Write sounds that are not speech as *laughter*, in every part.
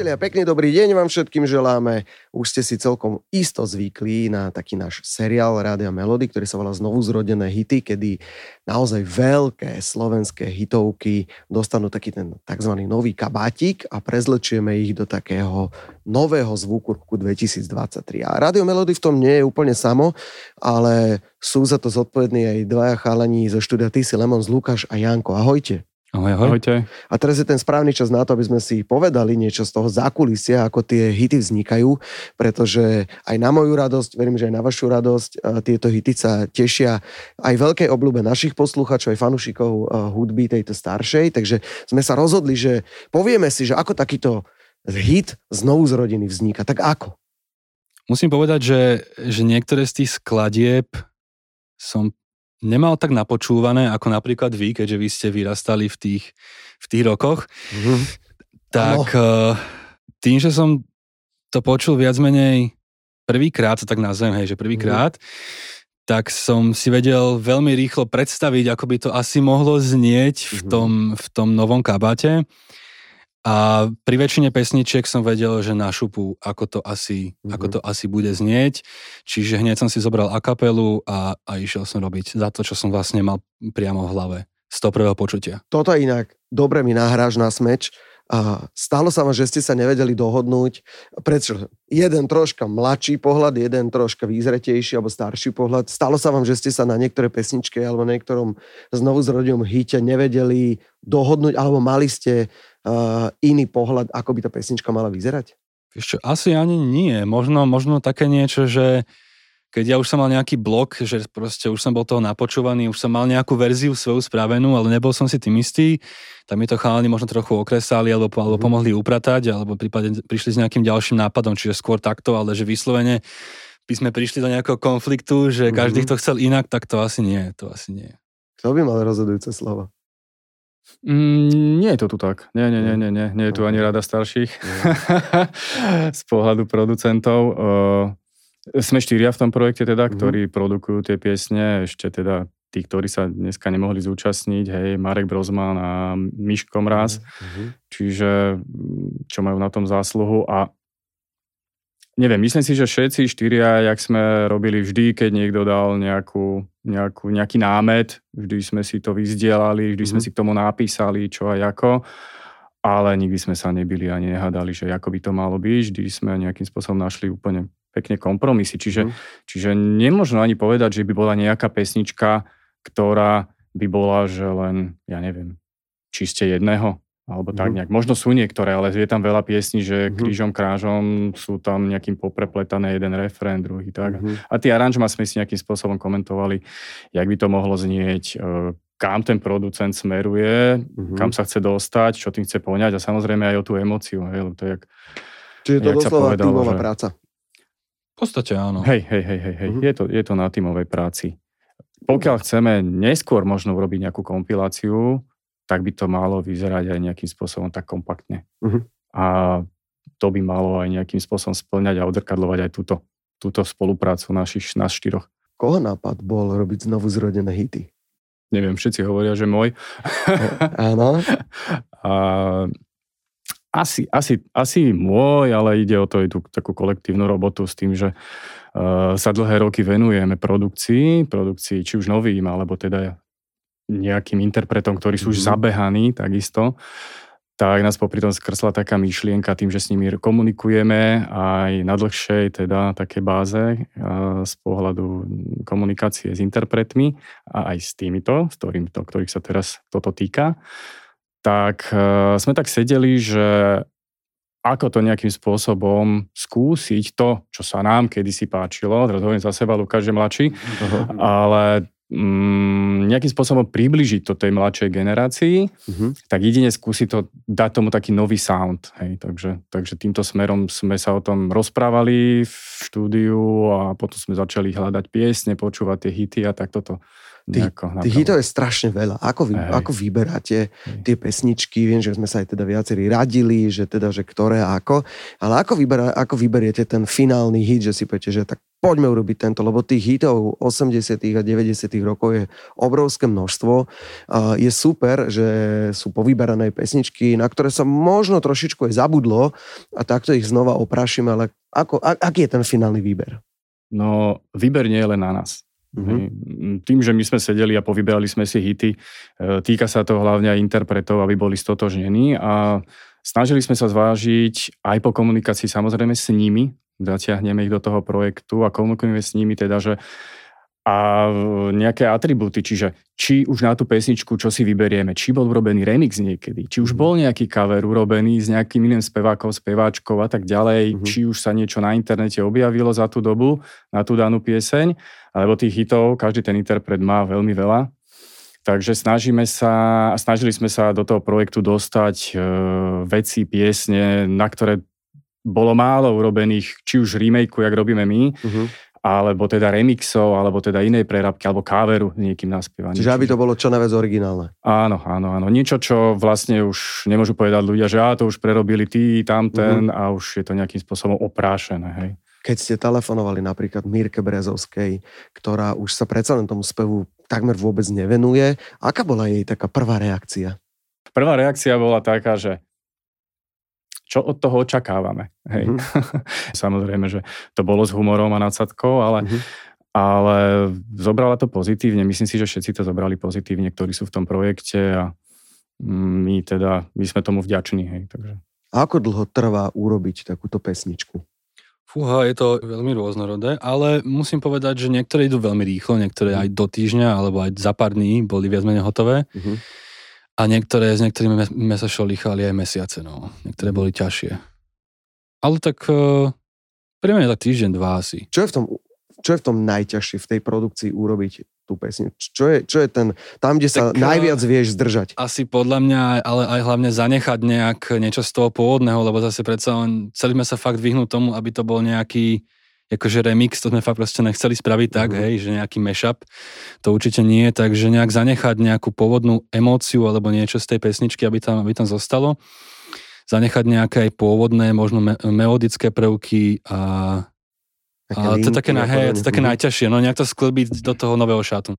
Priatelia, pekný dobrý deň vám všetkým želáme. Už ste si celkom isto zvykli na taký náš seriál Rádia Melody, ktorý sa volá Znovu zrodené hity, kedy naozaj veľké slovenské hitovky dostanú taký ten tzv. nový kabátik a prezlečieme ich do takého nového zvuku roku 2023. A Rádio Melody v tom nie je úplne samo, ale sú za to zodpovední aj dvaja chalani zo štúdia Ty si Lemon z Lukáš a Janko. Ahojte. Ahoj, ahoj. Ahojte. A teraz je ten správny čas na to, aby sme si povedali niečo z toho zákulisia, ako tie hity vznikajú, pretože aj na moju radosť, verím, že aj na vašu radosť, tieto hity sa tešia aj veľkej obľúbe našich poslucháčov, aj fanúšikov hudby tejto staršej, takže sme sa rozhodli, že povieme si, že ako takýto hit znovu z rodiny vzniká. Tak ako? Musím povedať, že, že niektoré z tých skladieb som nemal tak napočúvané ako napríklad vy, keďže vy ste vyrastali v tých, v tých rokoch. Mm-hmm. Tak. Eh, tým, že som to počul viac menej prvýkrát, tak nazvem, hej, že prvýkrát, mm-hmm. tak som si vedel veľmi rýchlo predstaviť, ako by to asi mohlo znieť v mhm. tom, v tom novom kabáte. A pri väčšine pesničiek som vedel, že na šupu, ako to asi, mm-hmm. ako to asi bude znieť. Čiže hneď som si zobral akapelu a, a išiel som robiť za to, čo som vlastne mal priamo v hlave z toho prvého počutia. Toto inak dobre mi nahráš na smeč. A stalo sa vám, že ste sa nevedeli dohodnúť, prečo jeden troška mladší pohľad, jeden troška výzretejší alebo starší pohľad. Stalo sa vám, že ste sa na niektoré pesničke alebo niektorom znovu zrodenom hite nevedeli dohodnúť alebo mali ste uh, iný pohľad, ako by tá pesnička mala vyzerať? Vieš čo, asi ani nie. Možno, možno také niečo, že keď ja už som mal nejaký blok, že proste už som bol toho napočúvaný, už som mal nejakú verziu svoju spravenú, ale nebol som si tým istý, tak mi to chalani možno trochu okresali alebo, alebo mhm. pomohli upratať, alebo prípadne prišli s nejakým ďalším nápadom, čiže skôr takto, ale že vyslovene by sme prišli do nejakého konfliktu, že každý to chcel inak, tak to asi nie, to asi nie. Kto by mal rozhodujúce slovo? Mm, nie je to tu tak. Nie, nie, nie, nie, nie, nie je tu ani rada starších. *laughs* Z pohľadu producentov. Uh, sme štyria v tom projekte teda, mm-hmm. ktorí produkujú tie piesne, ešte teda tí, ktorí sa dneska nemohli zúčastniť, hej, Marek Brozman a Miško Mraz, mm-hmm. čiže čo majú na tom zásluhu a neviem, myslím si, že všetci štyria, jak sme robili vždy, keď niekto dal nejakú, nejakú, nejaký námet, vždy sme si to vyzdielali, vždy mm-hmm. sme mhm. si k tomu napísali, čo a ako, ale nikdy sme sa nebili ani nehádali, že ako by to malo byť, vždy sme nejakým spôsobom našli úplne pekne kompromisy, čiže, mm. čiže nemôžno ani povedať, že by bola nejaká pesnička, ktorá by bola, že len, ja neviem, čiste jedného alebo tak mhm. nejak. Možno sú niektoré, ale je tam veľa piesní, že mm-hmm. krížom, krážom sú tam nejakým poprepletané jeden refrén, druhý tak. Mm-hmm. A tie aranžma sme si nejakým spôsobom komentovali, jak by to mohlo znieť, e, kam ten producent smeruje, kam sa chce dostať, čo tým chce poňať a samozrejme aj o tú emociu. Hej, to jak, Čiže to doslova povedal, tímová že... práca. V podstate áno. Hej, hej, hej, hej, hej. Je, to, je to na tímovej práci. Pokiaľ chceme neskôr možno urobiť nejakú kompiláciu, tak by to malo vyzerať aj nejakým spôsobom tak kompaktne. Uh-huh. A to by malo aj nejakým spôsobom splňať a odrkadlovať aj túto, túto spoluprácu našich, nás štyroch. Koho nápad bol robiť znovu zrodené hity? Neviem, všetci hovoria, že môj. *laughs* Áno. *laughs* a asi, asi, asi môj, ale ide o to aj tú takú kolektívnu robotu s tým, že uh, sa dlhé roky venujeme produkcii, produkcii či už novým, alebo teda nejakým interpretom, ktorí sú už mm-hmm. zabehaní takisto, tak nás popri tom skrsla taká myšlienka tým, že s nimi komunikujeme aj na dlhšej teda také báze z pohľadu komunikácie s interpretmi a aj s týmito, s ktorým to, ktorých sa teraz toto týka, tak e, sme tak sedeli, že ako to nejakým spôsobom skúsiť to, čo sa nám kedysi páčilo, teraz hovorím za seba, Lukáš je mladší, uh-huh. ale mm, nejakým spôsobom približiť to tej mladšej generácii, uh-huh. tak jedine skúsiť to, dať tomu taký nový sound. Hej. Takže, takže týmto smerom sme sa o tom rozprávali v štúdiu a potom sme začali hľadať piesne, počúvať tie hity a tak toto Tých, tých hitov je strašne veľa. Ako, vy, ako vyberáte Hej. tie pesničky? Viem, že sme sa aj teda viacerí radili, že teda, že ktoré a ako. Ale ako, vyberá, ako vyberiete ten finálny hit, že si poviete, že tak poďme urobiť tento, lebo tých hitov 80. a 90. rokov je obrovské množstvo. Je super, že sú povyberané pesničky, na ktoré sa možno trošičku aj zabudlo a takto ich znova oprašíme, ale ako, aký je ten finálny výber? No, výber nie je len na nás. Mm-hmm. Tým, že my sme sedeli a povyberali sme si hity, e, týka sa to hlavne aj interpretov, aby boli stotožnení a snažili sme sa zvážiť aj po komunikácii samozrejme s nimi, zatiahneme ich do toho projektu a komunikujeme s nimi teda, že a nejaké atribúty, čiže či už na tú pesničku, čo si vyberieme, či bol urobený remix niekedy, či už mhm. bol nejaký cover urobený s nejakým iným spevákom, speváčkou a tak ďalej, mm-hmm. či už sa niečo na internete objavilo za tú dobu, na tú danú pieseň, alebo tých hitov, každý ten interpret má veľmi veľa. Takže snažíme sa, snažili sme sa do toho projektu dostať e, veci, piesne, na ktoré bolo málo urobených, či už remakeu, jak robíme my, uh-huh alebo teda remixov, alebo teda inej prerabky, alebo káveru niekým naspievaný. Čiže aby to bolo čo najviac originálne. Áno, áno, áno. Niečo, čo vlastne už nemôžu povedať ľudia, že á, to už prerobili tí, tamten mm-hmm. a už je to nejakým spôsobom oprášené. Hej. Keď ste telefonovali napríklad Mirke Brezovskej, ktorá už sa predsa len tomu spevu takmer vôbec nevenuje, aká bola jej taká prvá reakcia? Prvá reakcia bola taká, že čo od toho očakávame. Hej. Mm-hmm. *laughs* Samozrejme, že to bolo s humorom a nadsadkou, ale, mm-hmm. ale zobrala to pozitívne. Myslím si, že všetci to zobrali pozitívne, ktorí sú v tom projekte a my teda, my sme tomu vďační. Hej, takže. A ako dlho trvá urobiť takúto pesničku? Fúha, je to veľmi rôznorodé, ale musím povedať, že niektoré idú veľmi rýchlo, niektoré aj do týždňa alebo aj za pár dní boli viac menej hotové. Uh-huh. A niektoré, s niektorými sme sa šolíchali aj mesiace, no. Niektoré boli ťažšie. Ale tak uh, mňa tak týždeň, dva asi. Čo je v tom, čo je v tom najťažšie v tej produkcii urobiť tú pesň? Čo je, čo je ten, tam, kde sa e, najviac vieš zdržať? Asi podľa mňa, ale aj hlavne zanechať nejak niečo z toho pôvodného, lebo zase predsa len chceli sme sa fakt vyhnúť tomu, aby to bol nejaký akože remix, to sme fakt proste nechceli spraviť tak, uh-huh. hej, že nejaký mashup, to určite nie, takže nejak zanechať nejakú pôvodnú emóciu alebo niečo z tej pesničky, aby tam, aby tam zostalo. Zanechať nejaké aj pôvodné, možno me- melodické prvky a, a to je také, na, hej, to také najťažšie, no nejak to sklbiť do toho nového šatu.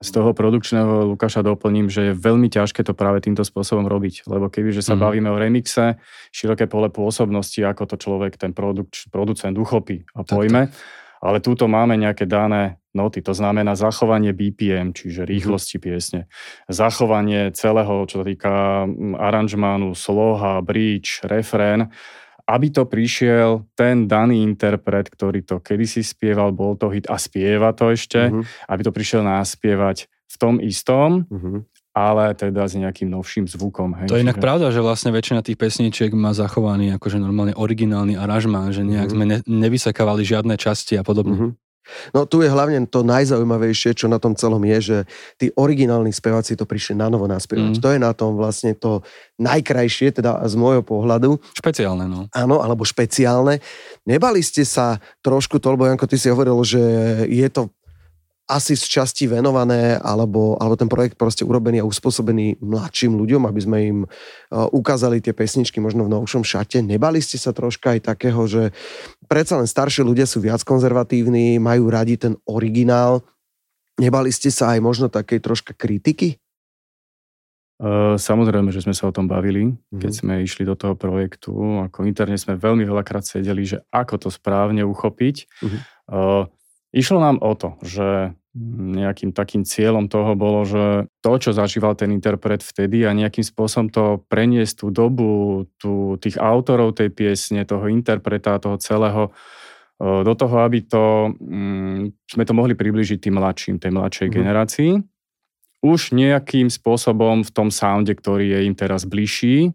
Z toho produkčného Lukáša doplním, že je veľmi ťažké to práve týmto spôsobom robiť, lebo keby že sa mm. bavíme o remixe, široké pole pôsobnosti, ako to človek, ten produkt, producent uchopí a pojme, ale túto máme nejaké dané noty, to znamená zachovanie BPM, čiže mhm. rýchlosti mm. piesne, zachovanie celého, čo sa týka mm, aranžmánu, sloha, bridge, refrén, aby to prišiel ten daný interpret, ktorý to kedysi spieval, bol to hit a spieva to ešte, uh-huh. aby to prišiel naspievať v tom istom, uh-huh. ale teda s nejakým novším zvukom. Hej, to je inak pravda, že vlastne väčšina tých pesníčiek má zachovaný akože normálne originálny aranžmán, že nejak uh-huh. sme ne, nevysekávali žiadne časti a podobne. Uh-huh. No tu je hlavne to najzaujímavejšie, čo na tom celom je, že tí originálni speváci to prišli na novo naspievať. Mm. To je na tom vlastne to najkrajšie, teda z môjho pohľadu. Špeciálne, no. Áno, alebo špeciálne. Nebali ste sa trošku to, lebo Janko, ty si hovoril, že je to asi z časti venované, alebo, alebo ten projekt proste urobený a uspôsobený mladším ľuďom, aby sme im uh, ukázali tie pesničky možno v novšom šate. Nebali ste sa troška aj takého, že predsa len starší ľudia sú viac konzervatívni, majú radi ten originál. Nebali ste sa aj možno takej troška kritiky? Uh, samozrejme, že sme sa o tom bavili, keď sme išli do toho projektu. Ako interne sme veľmi veľakrát sedeli, že ako to správne uchopiť. Mm-hmm. Uh, išlo nám o to, že nejakým takým cieľom toho bolo, že to, čo zažíval ten interpret vtedy a nejakým spôsobom to preniesť tú dobu, tú, tých autorov tej piesne, toho interpreta, toho celého, do toho, aby to, mm, sme to mohli približiť tým mladším, tej mladšej mm. generácii. Už nejakým spôsobom v tom sounde, ktorý je im teraz bližší,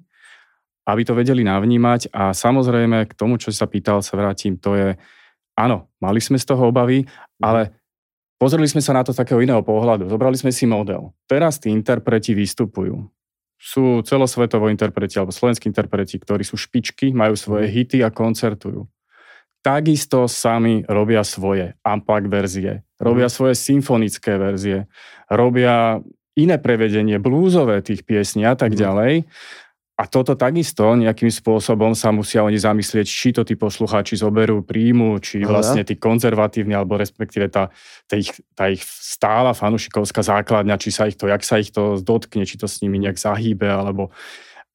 aby to vedeli navnímať a samozrejme k tomu, čo sa pýtal, sa vrátim, to je, áno, mali sme z toho obavy, mhm. ale Pozreli sme sa na to z takého iného pohľadu. Zobrali sme si model. Teraz tí interpreti vystupujú. Sú celosvetovo interpreti alebo slovenskí interpreti, ktorí sú špičky, majú svoje mhm. hity a koncertujú. takisto sami robia svoje Ampak verzie, robia Mhm. svoje symfonické verzie, robia iné prevedenie, blúzové tých piesní a tak Mhm. ďalej. A toto takisto nejakým spôsobom sa musia oni zamyslieť, či to tí poslucháči zoberú, príjmu, či vlastne tí konzervatívni, alebo respektíve tá, tá, ich, tá ich stála fanušikovská základňa, či sa ich to, jak sa ich to dotkne, či to s nimi nejak zahýbe, alebo...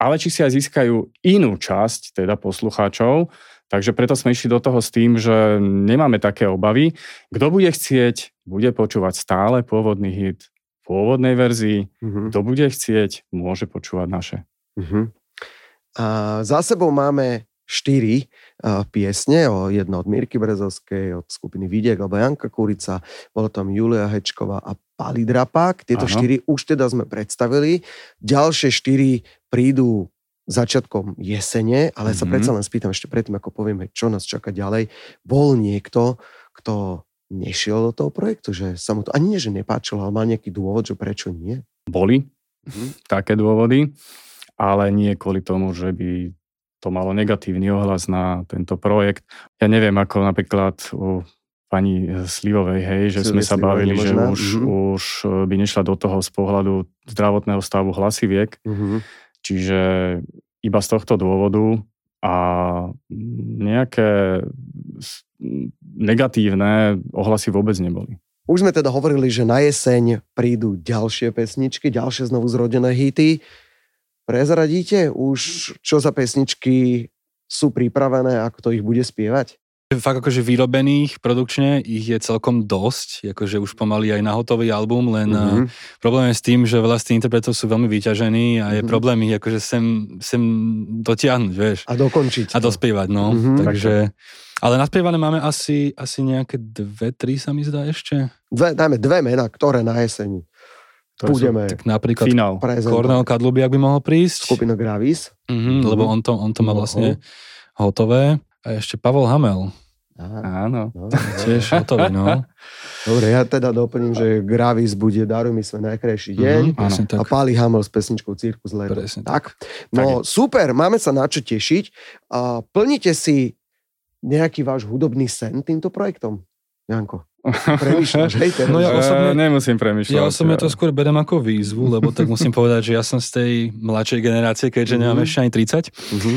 Ale či si aj získajú inú časť, teda poslucháčov, takže preto sme išli do toho s tým, že nemáme také obavy. Kto bude chcieť, bude počúvať stále pôvodný hit v pôvodnej verzii, Mhm. kto bude chcieť, môže počúvať naše. Mhm. A za sebou máme štyri piesne, o jedno od Mirky Brezovskej, od skupiny Vidiek, alebo Janka Kurica, bolo tam Julia Hečková a Pali Drapák. Tieto Áno. štyri už teda sme predstavili. Ďalšie štyri prídu začiatkom jesene, ale sa Mhm. predsa len spýtam ešte predtým, ako povieme, čo nás čaká ďalej. Bol niekto, kto nešiel do toho projektu, že sa mu to ani nie, že nepáčilo, ale mal nejaký dôvod, že prečo nie? Boli Mhm. také dôvody, ale nie kvôli tomu, že by to malo negatívny ohlas na tento projekt. Ja neviem, ako napríklad u pani Slivovej, hej, že sme Silvie sa bavili, že už, mhm. už by nešla do toho z pohľadu zdravotného stavu hlasiviek, Mhm. čiže iba z tohto dôvodu a nejaké negatívne ohlasy vôbec neboli. Už sme teda hovorili, že na jeseň prídu ďalšie pesničky, ďalšie znovu zrodené hity. Prezradíte už, čo za pesničky sú pripravené, ako to ich bude spievať? Fakt akože vyrobených produkčne ich je celkom dosť, akože už pomaly aj na hotový album, len Mhm. mm-hmm. problém je s tým, že veľa z tých interpretov sú veľmi vyťažení a je Mhm. problém ich akože sem, sem dotiahnuť, vieš, A dokončiť. a dospievať, no. Mhm. Takže, ale naspievané máme asi, asi nejaké dve, tri sa mi zdá ešte. Dve, dajme dve mená, ktoré na jeseň Ktoré sú budeme Tak napríklad Finál. Cornel Kadlubiak by mohol prísť, Skupina Gravis. mhm, lebo on to, on to má vlastne hotové. A ešte Pavol Hamel, Aha. Áno. No, *laughs* tiež hotový, no. *laughs* Dobre, ja teda doplním, že Gravis bude Daruj mi svoj najkrajší deň. Mhm, presne A tak. Pali Hamel s pesničkou Cirkus Leto. Presne tak. No super, máme sa na čo tešiť. A plníte si nejaký váš hudobný sen týmto projektom? Janko, *laughs* premýšľaš, hej? Teraz, No ja osobne- E, nemusím premyšľať. Ja osobne to skôr berem ako výzvu, lebo tak musím povedať, že ja som z tej mladšej generácie, keďže Mhm. nemám ešte ani 30. Mhm.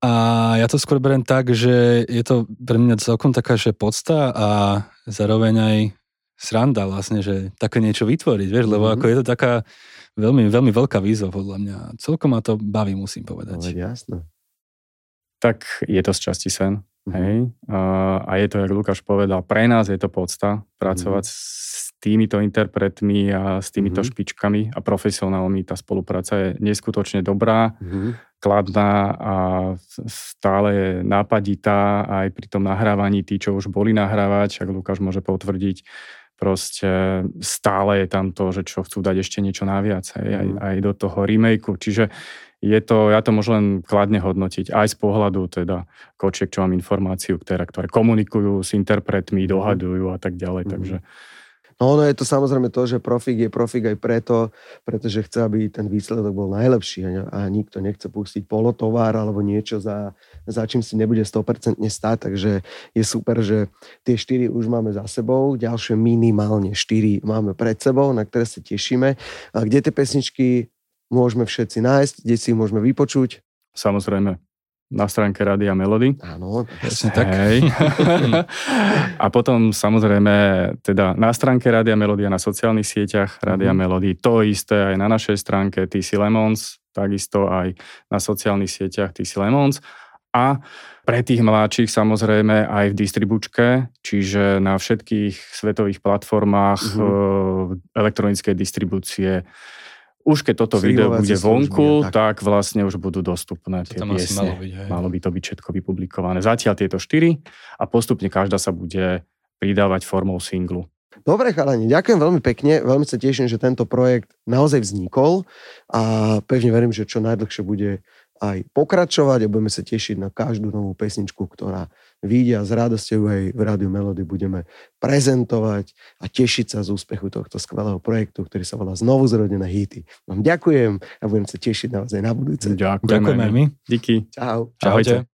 A ja to skôr berem tak, že je to pre mňa celkom taká, že podsta a zároveň aj sranda vlastne, že také niečo vytvoriť, vieš, lebo Mhm. ako je to taká veľmi, veľmi veľká výzva podľa mňa. Celkom ma to baví, musím No, povedať. veď jasné. Tak je to z časti sen. Mhm. Hej? A, a je to, jak Lukáš povedal, pre nás je to podsta pracovať s týmito interpretmi a s týmito Mhm. špičkami a profesionálmi. Tá spolupráca je neskutočne dobrá, Mhm. kladná a stále je nápaditá aj pri tom nahrávaní tí, čo už boli nahrávať, ak Lukáš môže potvrdiť, proste stále je tam to, že čo chcú dať ešte niečo naviac, hej, aj, Mhm. aj do toho remakeu. Čiže je to, ja to môžem len kladne hodnotiť, aj z pohľadu teda kočiek, čo mám informáciu, ktoré, ktoré komunikujú s interpretmi, dohadujú a tak ďalej, Mhm. takže No ono je to samozrejme to, že profik je profik aj preto, pretože chce, aby ten výsledok bol najlepší a, a nikto nechce pustiť polotovár alebo niečo, za, za čím si nebude 100% stáť, takže je super, že tie štyri už máme za sebou, ďalšie minimálne štyri máme pred sebou, na ktoré sa tešíme. A kde tie pesničky môžeme všetci nájsť, kde si ich môžeme vypočuť? samozrejme na stránke Radia Melody. Áno, Presne tak. Hej. *laughs* a potom samozrejme teda na stránke Rádia Melody a na sociálnych sieťach Rádia Mhm. Melody. To isté aj na našej stránke TC Lemons, takisto aj na sociálnych sieťach TC Lemons. A pre tých mladších samozrejme aj v distribučke, čiže na všetkých svetových platformách Mhm. mm elektronickej distribúcie. Už keď toto video bude služby, vonku, tak. tak vlastne už budú dostupné To tie piesne. malo byť, hej. Malo by to byť všetko vypublikované. Zatiaľ tieto štyri a postupne každá sa bude pridávať formou singlu. Dobre, chalani, ďakujem veľmi pekne. Veľmi sa teším, že tento projekt naozaj vznikol a pevne verím, že čo najdlhšie bude aj pokračovať a budeme sa tešiť na každú novú pesničku, ktorá vyjde a s radosťou aj v Rádiu Melody budeme prezentovať a tešiť sa z úspechu tohto skvelého projektu, ktorý sa volá Znovu zrodené hity. Vám ďakujem a budem sa tešiť naozaj na budúce. Ďakujeme. Ďakujeme my. Díky. Čau. Čaute.